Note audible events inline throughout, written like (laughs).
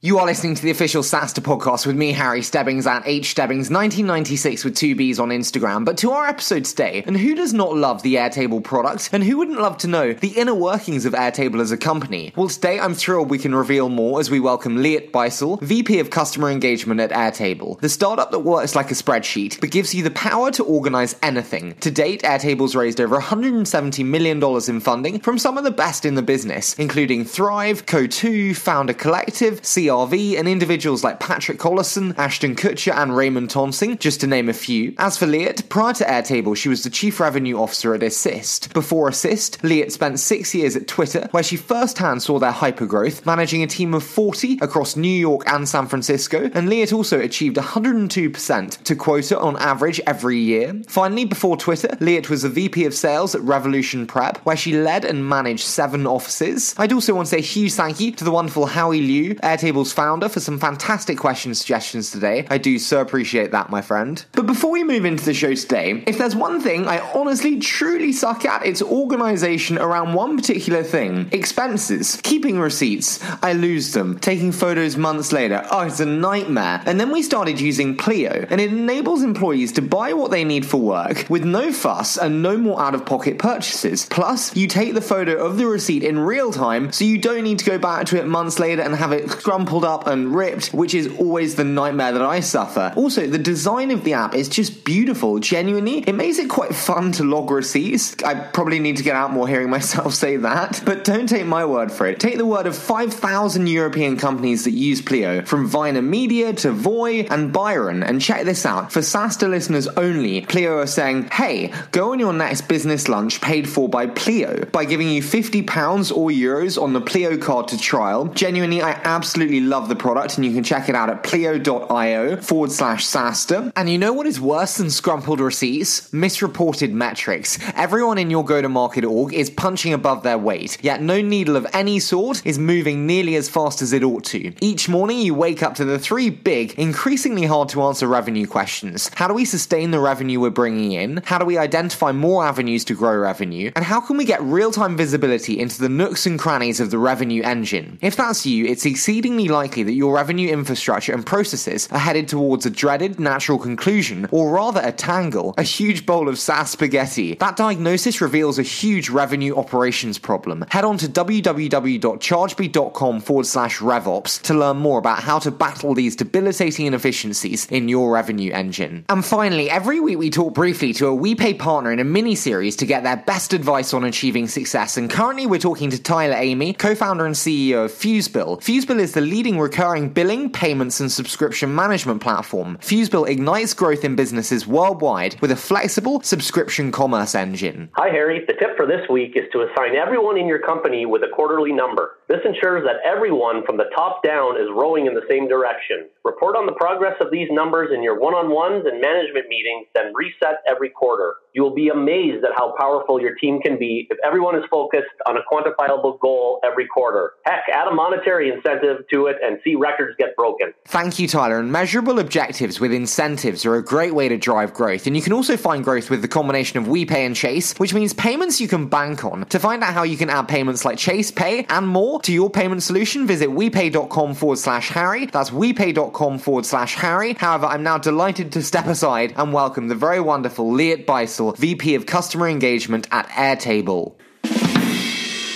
You are listening to the official SaaStr podcast with me, Harry Stebbings, at H Stebbings 1996 with two B's on Instagram. But to our episode today, and who does not love the Airtable product, and who wouldn't love to know the inner workings of Airtable as a company? Well, today I'm thrilled we can reveal more as we welcome Liat Bycel, VP of Customer Engagement at Airtable, the startup that works like a spreadsheet but gives you the power to organize anything. To date, Airtable's raised over $170 million in funding from some of the best in the business, including Thrive, Coatue, Founder Collective, CRV, and individuals like Patrick Collison, Ashton Kutcher, and Raymond Tonsing, just to name a few. As for Liat, prior to Airtable, she was the Chief Revenue Officer at Assist. Before Assist, Liat spent six years at Twitter, where she firsthand saw their hypergrowth, managing a team of 40 across New York and San Francisco, and Liat also achieved 102% to quota on average every year. Finally, before Twitter, Liat was the VP of Sales at Revolution Prep, where she led and managed seven offices. I'd also want to say huge thank you to the wonderful Howie Liu, Airtable Table's founder, for some fantastic question suggestions today. I do so appreciate that, my friend. But before we move into the show today, if there's one thing I honestly truly suck at, it's organization around one particular thing expenses, keeping receipts. I lose them, taking photos months later. Oh, it's a nightmare. And then we started using Pleo, and it enables employees to buy what they need for work with no fuss and no more out of pocket purchases. Plus, you take the photo of the receipt in real time, so you don't need to go back to it months later and have it scrumpled crumpled up and ripped, which is always the nightmare that I suffer. Also, the design of the app is just beautiful. Genuinely, it makes it quite fun to log receipts. I probably need to get out more hearing (laughs) myself say that, but don't take my word for it. Take the word of 5,000 European companies that use Pleo, from Viner Media to Voy and Byron. And check this out for SaaStr listeners only, Pleo are saying, hey, go on your next business lunch paid for by Pleo by giving you £50 or euros on the Pleo card to trial. Genuinely, I absolutely love the product, and you can check it out at pleo.io forward slash SaaStr. And you know what is worse than scrumpled receipts? Misreported metrics. Everyone in your go to market org is punching above their weight, yet no needle of any sort is moving nearly as fast as it ought to. Each morning, you wake up to the three big, increasingly hard to answer revenue questions. How do we sustain the revenue we're bringing in? How do we identify more avenues to grow revenue? And how can we get real time visibility into the nooks and crannies of the revenue engine? If that's you, it's exceedingly likely that your revenue infrastructure and processes are headed towards a dreaded natural conclusion, or rather a tangle, a huge bowl of SaaS spaghetti. That diagnosis reveals a huge revenue operations problem. Head on to www.chargebee.com forward slash RevOps to learn more about how to battle these debilitating inefficiencies in your revenue engine. And finally, every week we talk briefly to a WePay partner in a mini series to get their best advice on achieving success. And currently we're talking to Tyler Amy, co founder and CEO of FuseBill. FuseBill is the leading recurring billing, payments, and subscription management platform. FuseBill ignites growth in businesses worldwide with a flexible subscription commerce engine. Hi, Harry. The tip for this week is to assign everyone in your company with a quarterly number. This ensures that everyone from the top down is rowing in the same direction. Report on the progress of these numbers in your one on ones and management meetings, then reset every quarter. You will be amazed at how powerful your team can be if everyone is focused on a quantifiable goal every quarter. Heck, add a monetary incentive to it and see records get broken. Thank you, Tyler. And measurable objectives with incentives are a great way to drive growth. And you can also find growth with the combination of WePay and Chase, which means payments you can bank on. To find out how you can add payments like Chase Pay and more to your payment solution, visit WePay.com forward slash Harry. That's WePay.com forward slash Harry. However, I'm now delighted to step aside and welcome the very wonderful Liat Bycel VP of Customer Engagement at Airtable.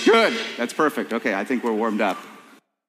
Good. That's perfect. Okay, I think we're warmed up.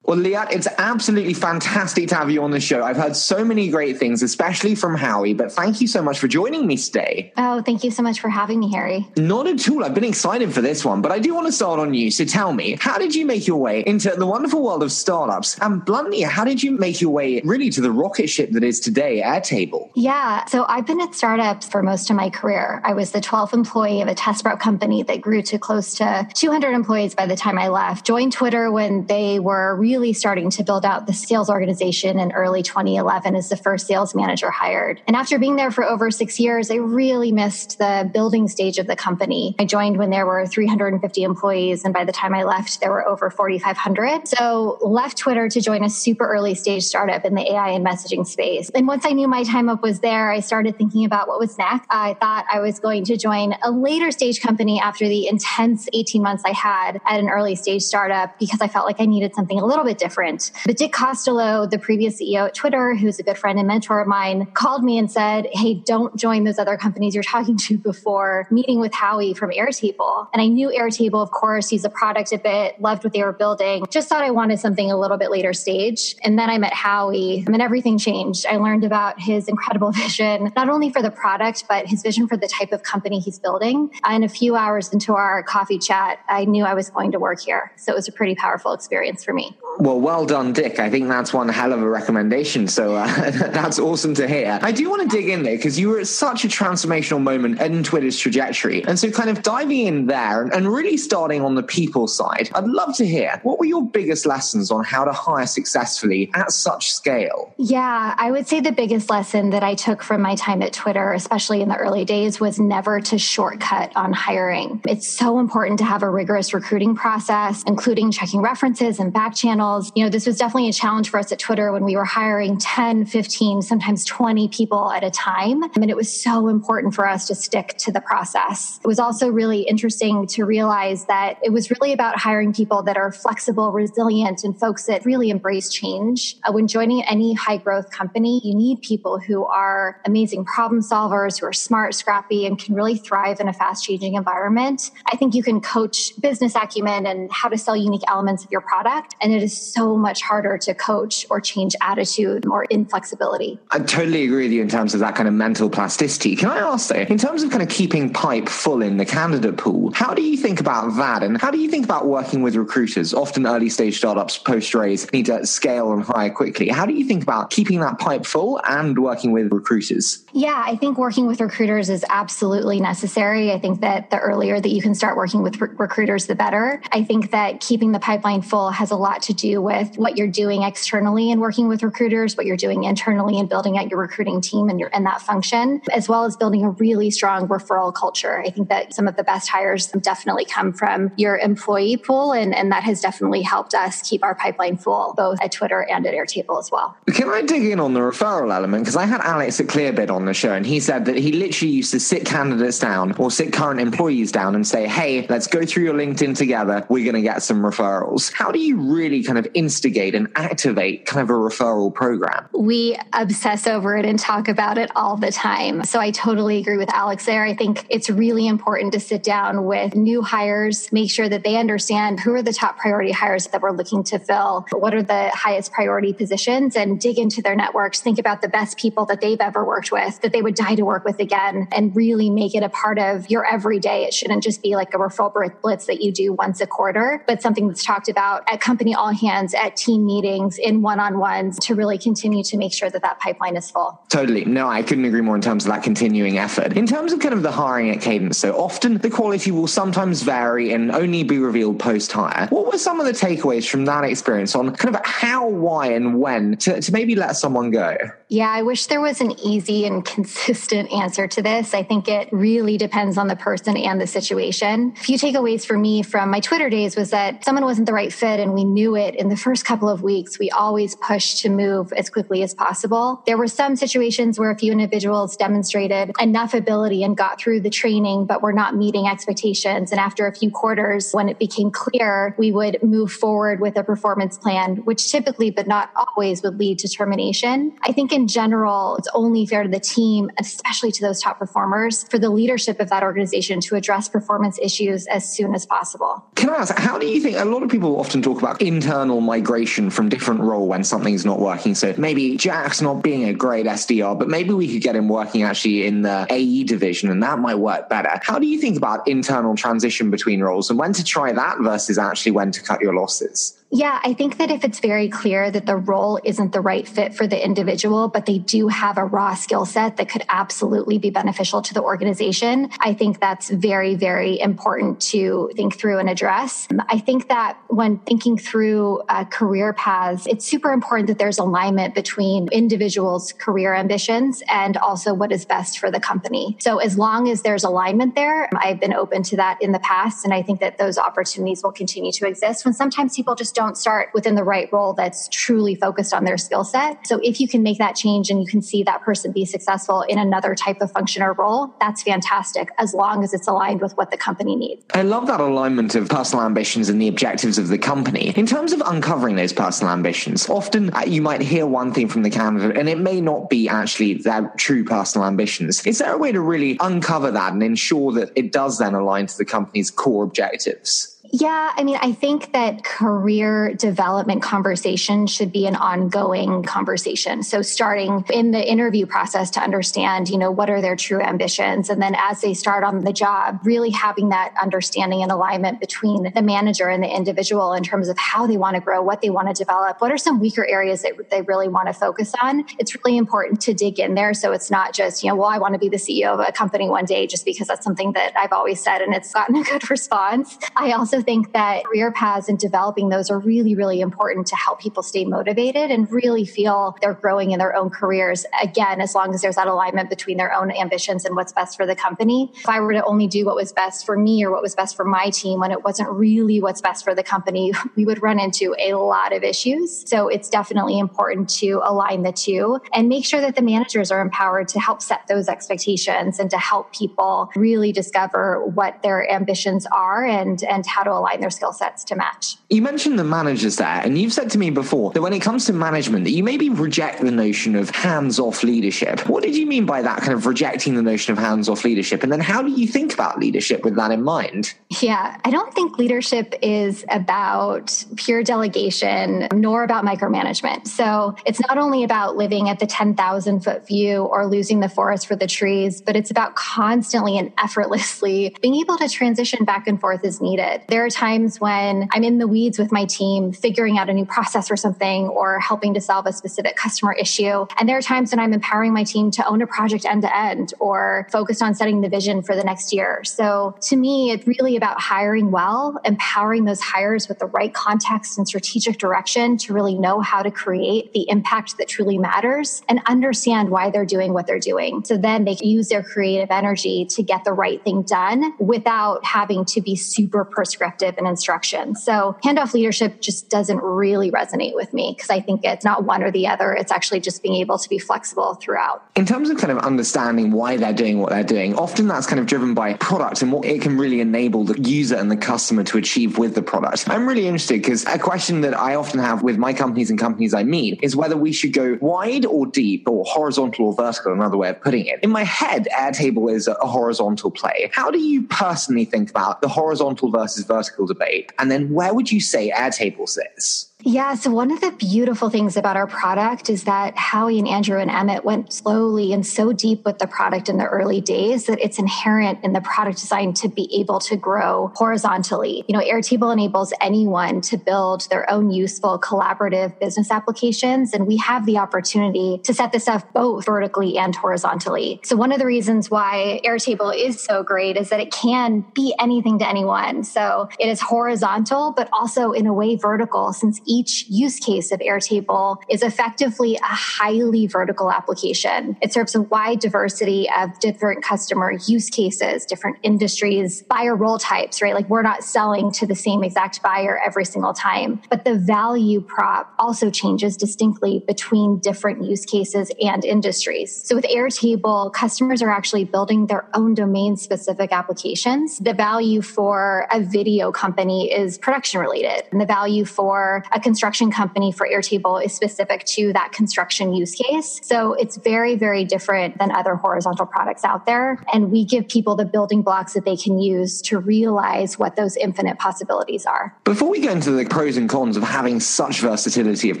Well, Liat, it's absolutely fantastic to have you on the show. I've heard so many great things, especially from Howie, but thank you so much for joining me today. Oh, thank you so much for having me, Harry. Not at all. I've been excited for this one, but I do want to start on you. So tell me, how did you make your way into the wonderful world of startups? And bluntly, how did you make your way really to the rocket ship that is today, Airtable? Yeah, so I've been at startups for most of my career. I was the 12th employee of a test prep company that grew to close to 200 employees by the time I left. Joined Twitter when they were really really starting to build out the sales organization in early 2011 as the first sales manager hired. And after being there for over six years, I really missed the building stage of the company. I joined when there were 350 employees, and by the time I left, there were over 4,500. So left Twitter to join a super early stage startup in the AI and messaging space. And once I knew my time up was there, I started thinking about what was next. I thought I was going to join a later stage company after the intense 18 months I had at an early stage startup because I felt like I needed something a little little bit different. But Dick Costolo, the previous CEO at Twitter, who's a good friend and mentor of mine, called me and said, Hey, don't join those other companies you're (laughs) talking to before meeting with Howie from Airtable. And I knew Airtable, of course, he's a product a bit, loved what they were building, just thought I wanted something a little bit later stage. And then I met Howie and everything changed. I learned about his incredible (laughs) vision, not only for the product, but his vision for the type of company he's building. And a few hours into our coffee chat, I knew I was going to work here. So it was a pretty powerful experience for me. Well, well done, Dick. I think that's one hell of a recommendation. So uh, (laughs) that's awesome to hear. I do want to dig in there because you were at such a transformational moment in Twitter's trajectory. And so, kind of diving in there and really starting on the people side, I'd love to hear what were your biggest lessons on how to hire successfully at such scale? Yeah, I would say the biggest lesson that I took from my time at Twitter, especially in the early days, was never to shortcut on hiring. It's so important to have a rigorous recruiting process, including checking references and back channels. You know, this was definitely a challenge for us at Twitter when we were hiring 10, 15, sometimes 20 people at a time. I And it was so important for us to stick to the process. It was also really interesting to realize that it was really about hiring people that are flexible, resilient, and folks that really embrace change. Uh, when joining any high growth company, you need people who are amazing problem solvers, who are smart, scrappy, and can really thrive in a fast changing environment. I think you can coach business acumen and how to sell unique elements of your product. And it is so much harder to coach or change attitude or inflexibility. I totally agree with you in terms of that kind of mental plasticity. Can I ask though, in terms of kind of keeping pipe full in the candidate pool, how do you think about that? And how do you think about working with recruiters? Often early stage startups post raise need to scale and hire quickly. How do you think about keeping that pipe full and working with recruiters? Yeah, I think working with recruiters is absolutely necessary. I think that the earlier that you can start working with re- recruiters, the better. I think that keeping the pipeline full has a lot to do with what you're doing externally and working with recruiters, what you're doing internally and building out your recruiting team and your and that function, as well as building a really strong referral culture. I think that some of the best hires definitely come from your employee pool, and, and that has definitely helped us keep our pipeline full, both at Twitter and at Airtable as well. Can I dig in on the referral element? Because I had Alex at Clearbit on the show, and he said that he literally used to sit candidates down or sit current employees down and say, hey, let's go through your LinkedIn together. We're going to get some referrals. How do you really kind of instigate and activate kind of a referral program? We obsess over it and talk about it all the time. So I totally agree with Alex there. I think it's really important to sit down with new hires, make sure that they understand who are the top priority hires that we're looking to fill, what are the highest priority positions, and dig into their networks. Think about the best people that they've ever worked with, that they would die to work with again, and really make it a part of your everyday. It shouldn't just be like a referral blitz that you do once a quarter, but something that's talked about at company all hands, at team meetings, in one on ones to really continue to make sure that that pipeline is full. Totally. No, I couldn't agree more in terms of that continuing effort. In terms of kind of the hiring at Cadence, so often the quality will sometimes vary and only be revealed post hire. What were some of the takeaways from that experience on kind of how, why, and when to, to maybe let someone go? Yeah, I wish there was an easy and consistent (laughs) answer to this. I think it really depends on the person and the situation. A few takeaways for me from my Twitter days was that someone wasn't the right fit and we knew it in the first couple of weeks. We always pushed to move as quickly as possible. There were some situations where a few individuals demonstrated enough ability and got through the training, but were not meeting expectations. And after a few quarters, when it became clear, we would move forward with a performance plan, which typically, but not always, would lead to termination. I think in general, it's only fair to the team, especially to those top performers, for the leadership of that organization to address performance issues as soon as possible. Can I ask, how do you think a lot of people often talk about internal migration from different role when something's not working? So maybe Jack's not being a great SDR, but maybe we could get him working actually in the AE division and that might work better. How do you think about internal transition between roles and when to try that versus actually when to cut your losses? Yeah, I think that if it's very clear that the role isn't the right fit for the individual, but they do have a raw skill set that could absolutely be beneficial to the organization, I think that's very, very important to think through and address. I think that when thinking through uh, career paths, it's super important that there's alignment between individuals' career ambitions and also what is best for the company. So as long as there's alignment there, I've been open to that in the past. And I think that those opportunities will continue to exist when sometimes people just don't don't start within the right role that's truly focused on their skill set. So if you can make that change and you can see that person be successful in another type of function or role, that's fantastic as long as it's aligned with what the company needs. I love that alignment of personal ambitions and the objectives of the company. In terms of uncovering those personal ambitions, often uh, you might hear one thing from the candidate and it may not be actually their true personal ambitions. Is there a way to really uncover that and ensure that it does then align to the company's core objectives? Yeah, I mean, I think that career development conversation should be an ongoing conversation. So starting in the interview process to understand, you know, what are their true ambitions and then as they start on the job, really having that understanding and alignment between the manager and the individual in terms of how they want to grow, what they want to develop, what are some weaker areas that they really want to focus on. It's really important to dig in there so it's not just, you know, well, I want to be the CEO of a company one day just because that's something that I've always said and it's gotten a good (laughs) response. I also think that career paths and developing those are really, really important to help people stay motivated and really feel they're growing in their own careers. Again, as long as there's that alignment between their own ambitions and what's best for the company. If I were to only do what was best for me or what was best for my team when it wasn't really what's best for the company, (laughs) we would run into a lot of issues. So it's definitely important to align the two and make sure that the managers are empowered to help set those expectations and to help people really discover what their ambitions are and, and how to align their skill sets to match. You mentioned the managers there, and you've said to me before that when it comes to management, that you maybe reject the notion of hands-off leadership. What did you mean by that kind of rejecting the notion of hands-off leadership? And then how do you think about leadership with that in mind? Yeah, I don't think leadership is about pure delegation nor about micromanagement. So it's not only about living at the 10,000 foot view or losing the forest for the trees, but it's about constantly and effortlessly being able to transition back and forth as needed. There are times when I'm in the weeds with my team, figuring out a new process or something, or helping to solve a specific customer issue. And there are times when I'm empowering my team to own a project end to end or focused on setting the vision for the next year. So to me, it's really about hiring well, empowering those hires with the right context and strategic direction to really know how to create the impact that truly matters and understand why they're doing what they're doing. So then they can use their creative energy to get the right thing done without having to be super prescriptive and instruction. So handoff leadership just doesn't really resonate with me because I think it's not one or the other. It's actually just being able to be flexible throughout. In terms of kind of understanding why they're doing what they're doing, often that's kind of driven by product and what it can really enable the user and the customer to achieve with the product. I'm really interested because a question that I often have with my companies and companies I meet is whether we should go wide or deep or horizontal or vertical, another way of putting it. In my head, Airtable is a horizontal play. How do you personally think about the horizontal versus vertical debate? And then where would you say Airtable sits? Yeah. So one of the beautiful things about our product is that Howie and Andrew and Emmett went slowly and so deep with the product in the early days that it's inherent in the product design to be able to grow horizontally. You know, Airtable enables anyone to build their own useful collaborative business applications. And we have the opportunity to set this up both vertically and horizontally. So one of the reasons why Airtable is so great is that it can be anything to anyone. So it is horizontal, but also in a way vertical since use case of Airtable is effectively a highly vertical application. It serves a wide diversity of different customer use cases, different industries, buyer role types, right? Like we're not selling to the same exact buyer every single time, but the value prop also changes distinctly between different use cases and industries. So with Airtable, customers are actually building their own domain specific applications. The value for a video company is production related and the value for a construction company for Airtable is specific to that construction use case. So it's very, very different than other horizontal products out there. And we give people the building blocks that they can use to realize what those infinite possibilities are. Before we go into the pros and cons of having such versatility of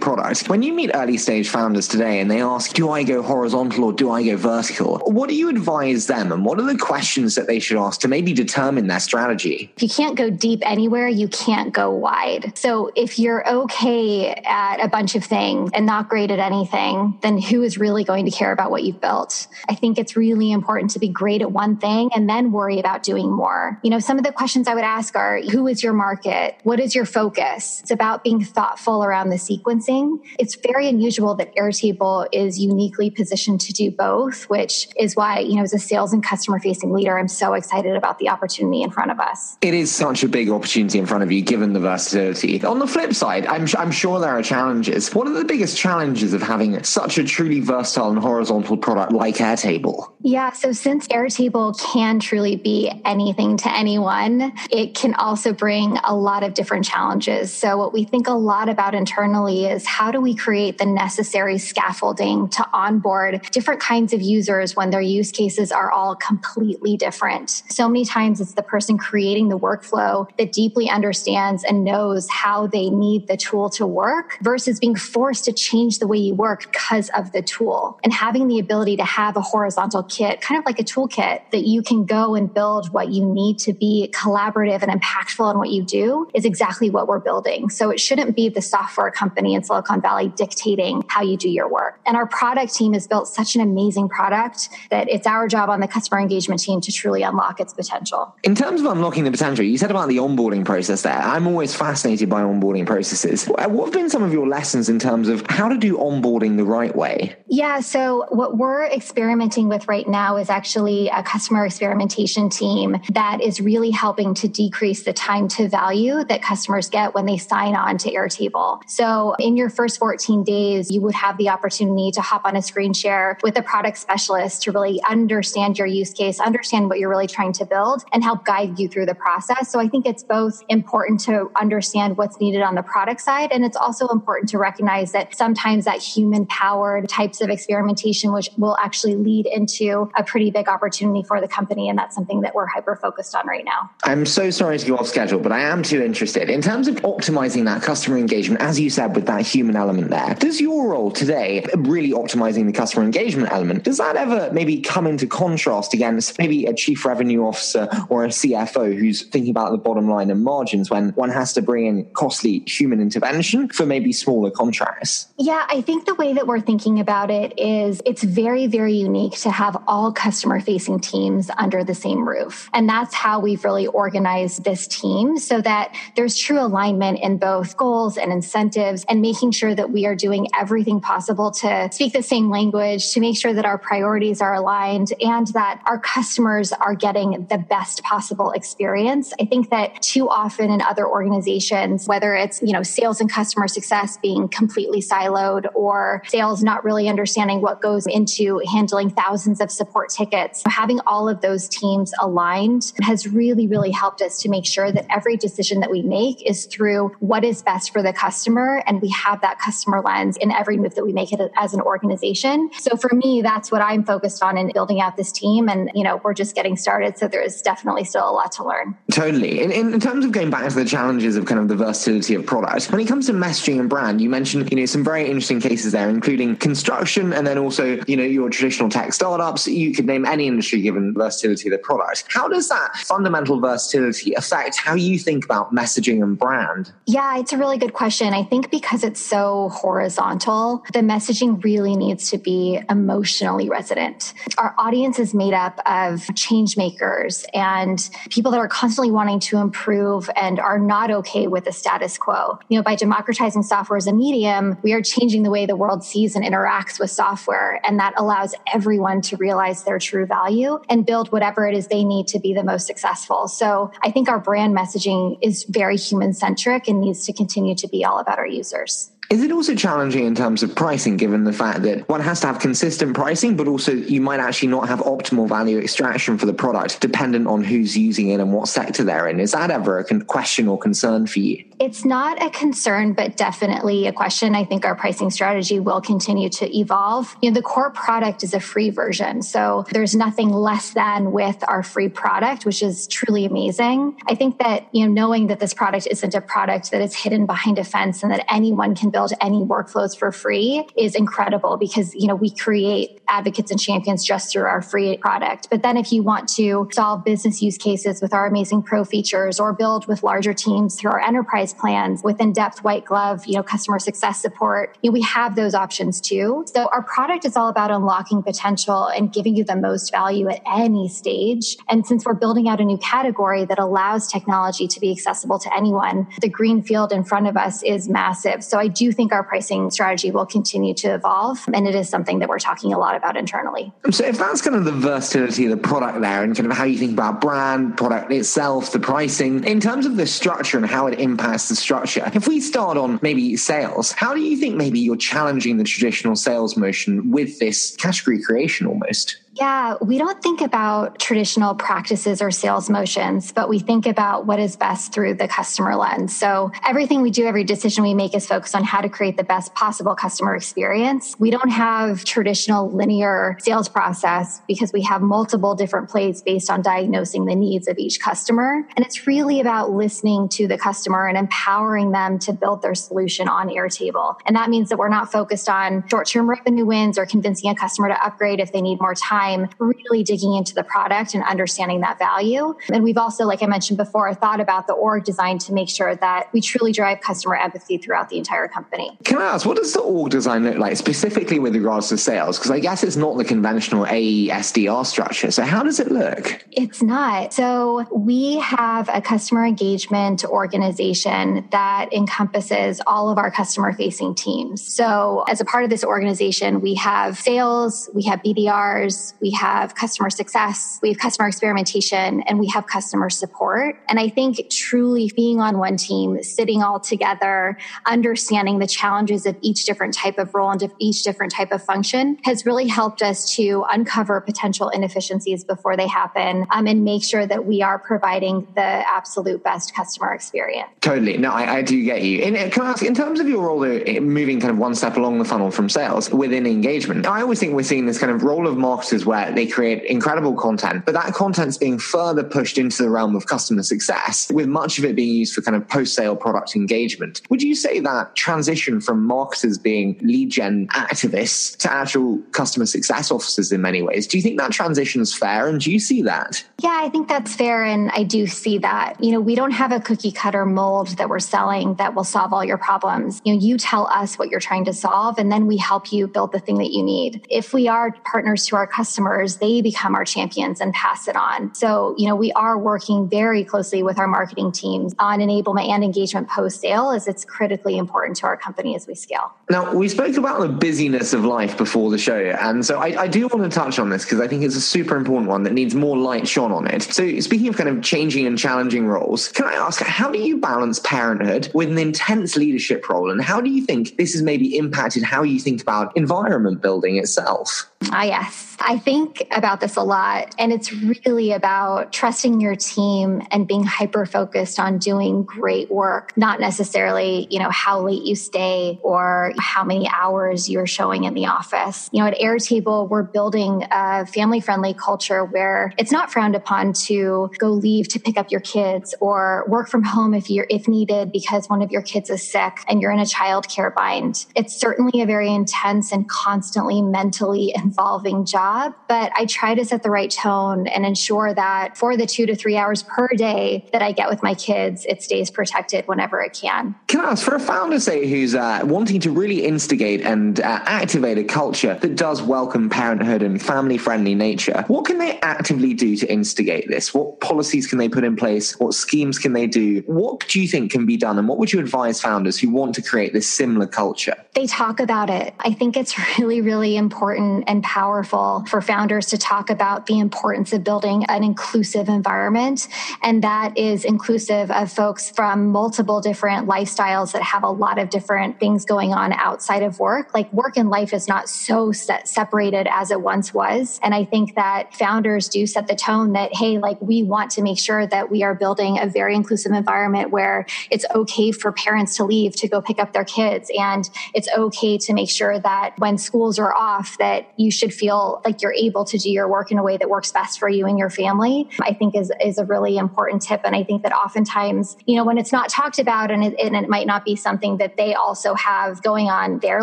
products, when you meet early stage founders today and they ask, do I go horizontal or do I go vertical? What do you advise them and what are the questions that they should ask to maybe determine their strategy? If you can't go deep anywhere, you can't go wide. So if you're okay at a bunch of things and not great at anything, then who is really going to care about what you've built? I think it's really important to be great at one thing and then worry about doing more. You know, some of the questions I would ask are who is your market? What is your focus? It's about being thoughtful around the sequencing. It's very unusual that Airtable is uniquely positioned to do both, which is why, you know, as a sales and customer facing leader, I'm so excited about the opportunity in front of us. It is such a big opportunity in front of you, given the versatility. On the flip side, I'm, I'm sure there are challenges. What are the biggest challenges of having such a truly versatile and horizontal product like Airtable? Yeah, so since Airtable can truly be anything to anyone, it can also bring a lot of different challenges. So, what we think a lot about internally is how do we create the necessary scaffolding to onboard different kinds of users when their use cases are all completely different? So many times it's the person creating the workflow that deeply understands and knows how they need the tool to work versus being forced to change the way you work because of the tool and having the ability to have a horizontal kit, kind of like a toolkit that you can go and build what you need to be collaborative and impactful in what you do is exactly what we're building. So it shouldn't be the software company in Silicon Valley dictating how you do your work. And our product team has built such an amazing product that it's our job on the customer engagement team to truly unlock its potential. In terms of unlocking the potential, you said about the onboarding process there. I'm always fascinated by onboarding processes. Uh, what have been some of your lessons in terms of how to do onboarding the right way? Yeah, so what we're experimenting with right now is actually a customer experimentation team that is really helping to decrease the time to value that customers get when they sign on to Airtable. So in your first 14 days, you would have the opportunity to hop on a screen share with a product specialist to really understand your use case, understand what you're really trying to build, and help guide you through the process. So I think it's both important to understand what's needed on the product side, and it's also important to recognize that sometimes that human powered types of experimentation, which will actually lead into a pretty big opportunity for the company. And that's something that we're hyper focused on right now. I'm so sorry to go off schedule, but I am too interested. In terms of optimizing that customer engagement, as you said, with that human element there, does your role today, really optimizing the customer engagement element, does that ever maybe come into contrast against maybe a chief revenue officer or a CFO who's thinking about the bottom line and margins when one has to bring in costly human intervention for maybe smaller contracts? Yeah, I think the way that we're thinking about it is it's very, very unique to have all customer facing teams under the same roof. And that's how we've really organized this team so that there's true alignment in both goals and incentives and making sure that we are doing everything possible to speak the same language, to make sure that our priorities are aligned and that our customers are getting the best possible experience. I think that too often in other organizations, whether it's, you know, sales and customer success being completely siloed or sales not really understanding what goes into handling thousands of support tickets, having all of those teams aligned has really, really helped us to make sure that every decision that we make is through what is best for the customer. And we have that customer lens in every move that we make it as an organization. So for me, that's what I'm focused on in building out this team. And, you know, we're just getting started. So there is definitely still a lot to learn. Totally. In, in terms of going back to the challenges of kind of the versatility of product, when it comes to messaging and brand, you mentioned, you know, some very interesting cases there, including construction and then also, you know, your traditional tech startups. You could name any industry given versatility of the product. How does that fundamental versatility affect how you think about messaging and brand? Yeah, it's a really good question. I think because it's so horizontal, the messaging really needs to be emotionally resident. Our audience is made up of change makers and people that are constantly wanting to improve and are not okay with the status quo. You know, by democratizing software as a medium, we are changing the way the world sees and interacts with software. And that allows everyone to realize their true value and build whatever it is they need to be the most successful. So I think our brand messaging is very human centric and needs to continue to be all about our users. Is it also challenging in terms of pricing, given the fact that one has to have consistent pricing, but also you might actually not have optimal value extraction for the product, dependent on who's using it and what sector they're in? Is that ever a question or concern for you? It's not a concern, but definitely a question. I think our pricing strategy will continue to evolve. You know, the core product is a free version. So there's nothing less than with our free product, which is truly amazing. I think that, you know, knowing that this product isn't a product that is hidden behind a fence and that anyone can build any workflows for free is incredible because, you know, we create advocates and champions just through our free product. But then if you want to solve business use cases with our amazing pro features or build with larger teams through our enterprise plans with in-depth white glove, you know, customer success support, you know, we have those options too. So our product is all about unlocking potential and giving you the most value at any stage. And since we're building out a new category that allows technology to be accessible to anyone, the green field in front of us is massive. So I do think our pricing strategy will continue to evolve. And it is something that we're talking a lot about internally. So if that's kind of the versatility of the product there and kind of how you think about brand, product itself, the pricing, in terms of the structure and how it impacts the structure, if we start on maybe sales, how do you think maybe you're challenging the traditional sales motion with this category creation almost? Yeah, we don't think about traditional practices or sales motions, but we think about what is best through the customer lens. So everything we do, every decision we make is focused on how to create the best possible customer experience. We don't have traditional linear sales process because we have multiple different plays based on diagnosing the needs of each customer. And it's really about listening to the customer and empowering them to build their solution on Airtable. And that means that we're not focused on short-term revenue wins or convincing a customer to upgrade if they need more time time really digging into the product and understanding that value. And we've also, like I mentioned before, thought about the org design to make sure that we truly drive customer empathy throughout the entire company. Can I ask, what does the org design look like specifically with regards to sales? Because I guess it's not the conventional AESDR structure. So how does it look? It's not. So we have a customer engagement organization that encompasses all of our customer facing teams. So as a part of this organization, we have sales, we have BDRs, we have customer success, we have customer experimentation, and we have customer support. And I think truly being on one team, sitting all together, understanding the challenges of each different type of role and of each different type of function has really helped us to uncover potential inefficiencies before they happen um, and make sure that we are providing the absolute best customer experience. Totally. No, I, I do get you. In, can I ask, in terms of your role moving kind of one step along the funnel from sales within engagement, I always think we're seeing this kind of role of marketers where they create incredible content, but that content's being further pushed into the realm of customer success, with much of it being used for kind of post sale product engagement. Would you say that transition from marketers being lead gen activists to actual customer success officers in many ways, do you think that transition is fair? And do you see that? Yeah, I think that's fair. And I do see that. You know, we don't have a cookie cutter mold that we're selling that will solve all your problems. You know, you tell us what you're trying to solve, and then we help you build the thing that you need. If we are partners to our customers, customers, they become our champions and pass it on. So, you know, we are working very closely with our marketing teams on enablement and engagement post sale as it's critically important to our company as we scale. Now, we spoke about the busyness of life before the show. And so I, I do want to touch on this because I think it's a super important one that needs more light shone on it. So, speaking of kind of changing and challenging roles, can I ask, how do you balance parenthood with an intense leadership role? And how do you think this has maybe impacted how you think about environment building itself? Ah, yes. I think about this a lot, and it's really about trusting your team and being hyper focused on doing great work, not necessarily, you know, how late you stay or how many hours you're showing in the office. You know, at Airtable, we're building a family friendly culture where it's not frowned upon to go leave to pick up your kids or work from home if you're if needed because one of your kids is sick and you're in a childcare bind. It's certainly a very intense and constantly mentally (laughs) involving job, but I try to set the right tone and ensure that for the two to three hours per day that I get with my kids, it stays protected whenever it can. Can I ask for a founder, say, who's uh, wanting to really instigate and uh, activate a culture that does welcome parenthood and family friendly nature, what can they actively do to instigate this? What policies can they put in place? What schemes can they do? What do you think can be done? And what would you advise founders who want to create this similar culture? They talk about it. I think it's (laughs) really, really important and powerful for founders to talk about the importance of building an inclusive environment. And that is inclusive of folks from multiple different lifestyles that have a lot of different things going on outside of work. Like work and life is not so separated as it once was. And I think that founders do set the tone that, hey, like we want to make sure that we are building a very inclusive environment where it's okay for parents to leave to go pick up their kids. And it's okay to make sure that when schools are off, that you should feel like you're able to do your work in a way that works best for you and your family, I think is, is a really important tip. And I think that oftentimes, you know, when it's not talked about and it, and it might not be something that they also have going on their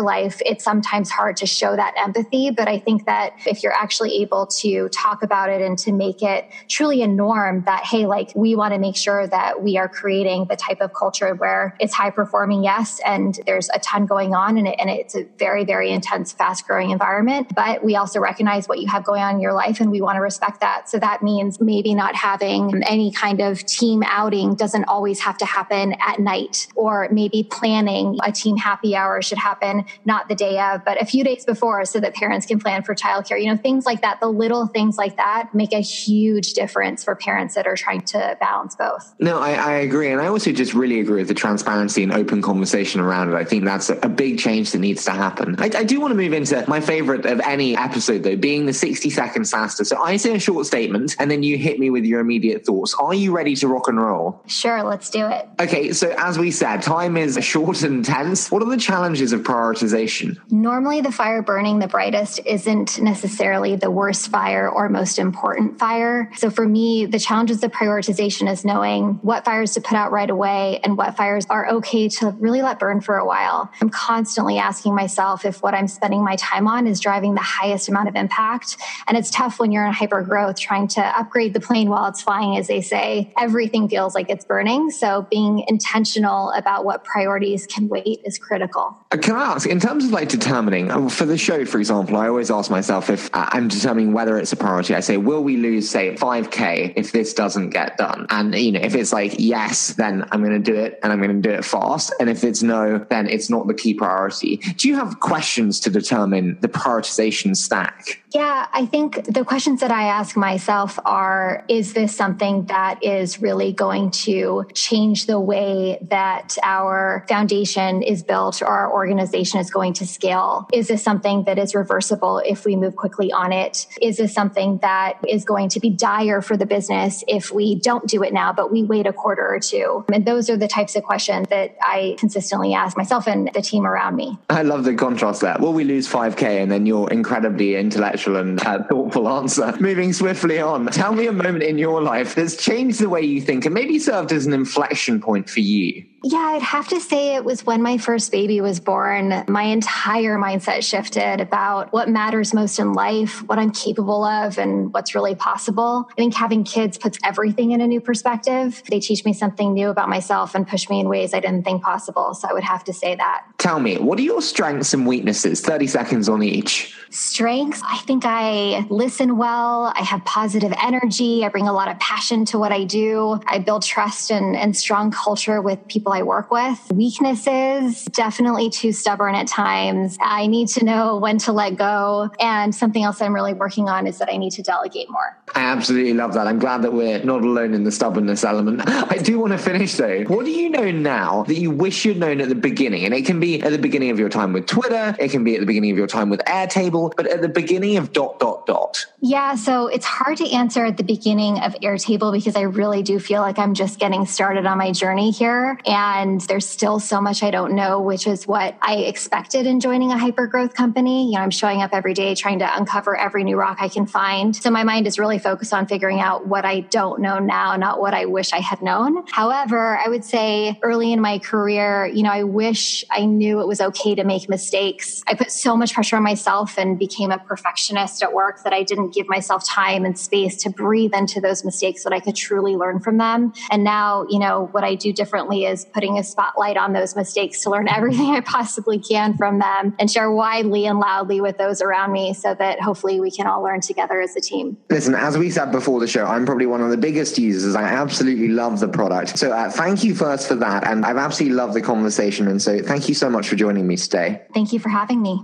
life, it's sometimes hard to show that empathy. But I think that if you're actually able to talk about it and to make it truly a norm that, hey, like we want to make sure that we are creating the type of culture where it's high performing, yes, and there's a ton going on and, it, and it's a very, very intense, fast growing environment. But we also recognize what you have going on in your life and we want to respect that. So that means maybe not having any kind of team outing doesn't always have to happen at night or maybe planning a team happy hour should happen not the day of, but a few days before so that parents can plan for childcare. You know, things like that, the little things like that make a huge difference for parents that are trying to balance both. No, I, I agree. And I also just really agree with the transparency and open conversation around it. I think that's a, a big change that needs to happen. I, I do want to move into my favorite of any episode, though, being the 60 second SaaStr. So I say a short statement and then you hit me with your immediate thoughts. Are you ready to rock and roll? Sure, let's do it. Okay, so as we said, time is short and tense. What are the challenges of prioritization? Normally, the fire burning the brightest isn't necessarily the worst fire or most important fire. So for me, the challenges of prioritization is knowing what fires to put out right away and what fires are okay to really let burn for a while. I'm constantly asking myself if what I'm spending my time on is driving the highest amount of impact. And it's tough when you're in hyper growth trying to upgrade the plane while it's flying, as they say. Everything feels like it's burning. So being intentional about what priorities can wait is critical. Uh, can I ask, in terms of like determining uh, for the show, for example, I always ask myself if I'm determining whether it's a priority. I say, will we lose, say, 5K if this doesn't get done? And, you know, if it's like yes, then I'm going to do it and I'm going to do it fast. And if it's no, then it's not the key priority. Do you have questions to determine the prioritization stack? Yeah, I think the questions that I ask myself are Is this something that is really going to change the way that our foundation is built or our organization is going to scale? Is this something that is reversible if we move quickly on it? Is this something that is going to be dire for the business if we don't do it now, but we wait a quarter or two? And those are the types of questions that I consistently ask myself and the team around me. I love the contrast there. Will we lose 5K and then you're incredibly intellectual? and uh, thoughtful answer. (laughs) Moving swiftly on, tell me a moment in your life that's changed the way you think and maybe served as an inflection point for you. Yeah, I'd have to say it was when my first baby was born. My entire mindset shifted about what matters most in life, what I'm capable of, and what's really possible. I think having kids puts everything in a new perspective. They teach me something new about myself and push me in ways I didn't think possible. So I would have to say that. Tell me, what are your strengths and weaknesses? 30 seconds on each. Strengths, I think I listen well. I have positive energy. I bring a lot of passion to what I do. I build trust and, and strong culture with people I work with. Weaknesses, definitely too stubborn at times. I need to know when to let go. And something else I'm really working on is that I need to delegate more. I absolutely love that. I'm glad that we're not alone in the stubbornness element. I do want to finish though. What do you know now that you wish you'd known at the beginning? And it can be at the beginning of your time with Twitter, it can be at the beginning of your time with Airtable, but at the beginning of dot, dot, dot. Yeah, so it's hard to answer at the beginning of Airtable because I really do feel like I'm just getting started on my journey here. And and there's still so much I don't know, which is what I expected in joining a hyper growth company. You know, I'm showing up every day trying to uncover every new rock I can find. So my mind is really focused on figuring out what I don't know now, not what I wish I had known. However, I would say early in my career, you know, I wish I knew it was okay to make mistakes. I put so much pressure on myself and became a perfectionist at work that I didn't give myself time and space to breathe into those mistakes that I could truly learn from them. And now, you know, what I do differently is putting a spotlight on those mistakes to learn (laughs) everything I possibly can from them and share widely and loudly with those around me so that hopefully we can all learn together as a team. Listen, as we said before the show, I'm probably one of the biggest users. I absolutely love the product. So uh, thank you first for that. And I've absolutely loved the conversation. And so thank you so much for joining me today. Thank you for having me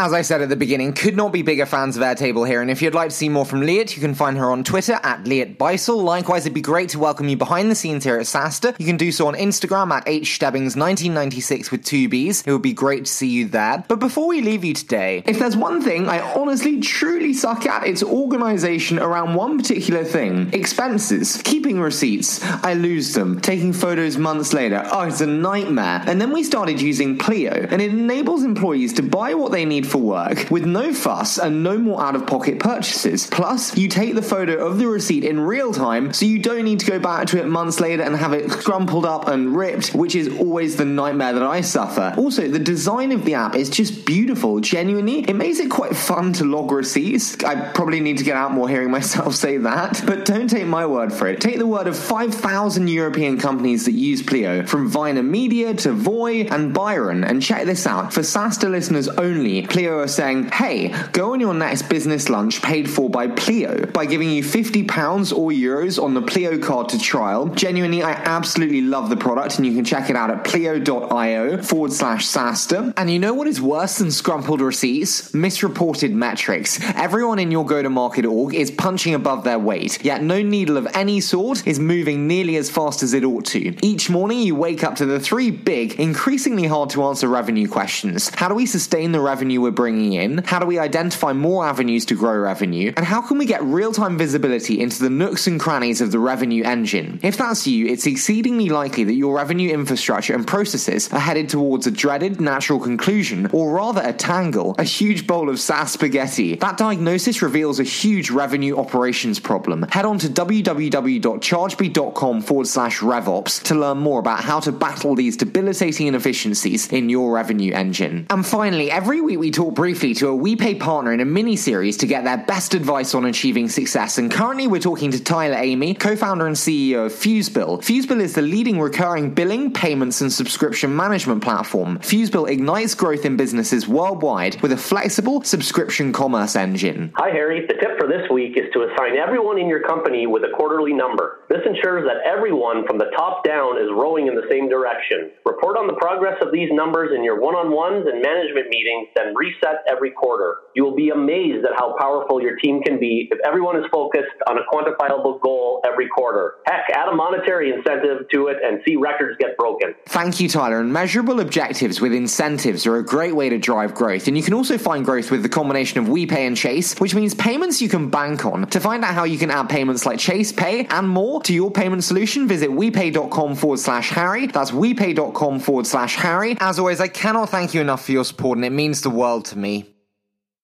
as I said at the beginning, could not be bigger fans of Airtable here. And if you'd like to see more from Liat, you can find her on Twitter at Liat Bycel. Likewise, it'd be great to welcome you behind the scenes here at SaaStr. You can do so on Instagram at hstebbings1996 with two Bs. It would be great to see you there. But before we leave you today, if there's one thing I honestly truly suck at, it's organization around one particular thing. Expenses. Keeping receipts. I lose them. Taking photos months later. Oh, it's a nightmare. And then we started using Pleo, and it enables employees to buy what they need for work with no fuss and no more out of pocket purchases. Plus, you take the photo of the receipt in real time so you don't need to go back to it months later and have it crumpled up and ripped, which is always the nightmare that I suffer. Also, the design of the app is just beautiful. Genuinely, it makes it quite fun to log receipts. I probably need to get out more hearing (laughs) myself say that, but don't take my word for it. Take the word of 5,000 European companies that use Pleo, from Viner Media to Voy and Byron, and check this out. For SaaStr listeners only, Pleo Pleo are saying, hey, go on your next business lunch paid for by Pleo by giving you £50 or euros on the Pleo card to trial. Genuinely, I absolutely love the product, and you can check it out at pleo.io forward slash SaaStr. And you know what is worse than scrumpled receipts? Misreported metrics. Everyone in your go to market org is punching above their weight, yet no needle of any sort is moving nearly as fast as it ought to. Each morning, you wake up to the three big, increasingly hard to answer revenue questions. How do we sustain the revenue we're bringing in? How do we identify more avenues to grow revenue? And how can we get real time visibility into the nooks and crannies of the revenue engine? If that's you, it's exceedingly likely that your revenue infrastructure and processes are headed towards a dreaded natural conclusion, or rather a tangle, a huge bowl of SaaS spaghetti. That diagnosis reveals a huge revenue operations problem. Head on to www.chargebee.com forward slash RevOps to learn more about how to battle these debilitating inefficiencies in your revenue engine. And finally, every week we talk briefly to a WePay partner in a mini series to get their best advice on achieving success. And currently we're talking to Tyler Amy, co founder and CEO of FuseBill. FuseBill is the leading recurring billing, payments, and subscription management platform. FuseBill ignites growth in businesses worldwide with a flexible subscription commerce engine. Hi, Harry. The tip for this week is to assign everyone in your company with a quarterly number. This ensures that everyone from the top down is rowing in the same direction. Report on the progress of these numbers in your one on ones and management meetings, then reset every quarter. You will be amazed at how powerful your team can be if everyone is focused on a quantifiable goal every quarter. Heck, add a monetary incentive to it and see records get broken. Thank you, Tyler. And measurable objectives with incentives are a great way to drive growth. And you can also find growth with the combination of WePay and Chase, which means payments you can bank on. To find out how you can add payments like Chase Pay and more to your payment solution, visit wepay.com forward slash Harry. That's wepay.com forward slash Harry. As always, I cannot thank you enough for your support, and it means the world to me.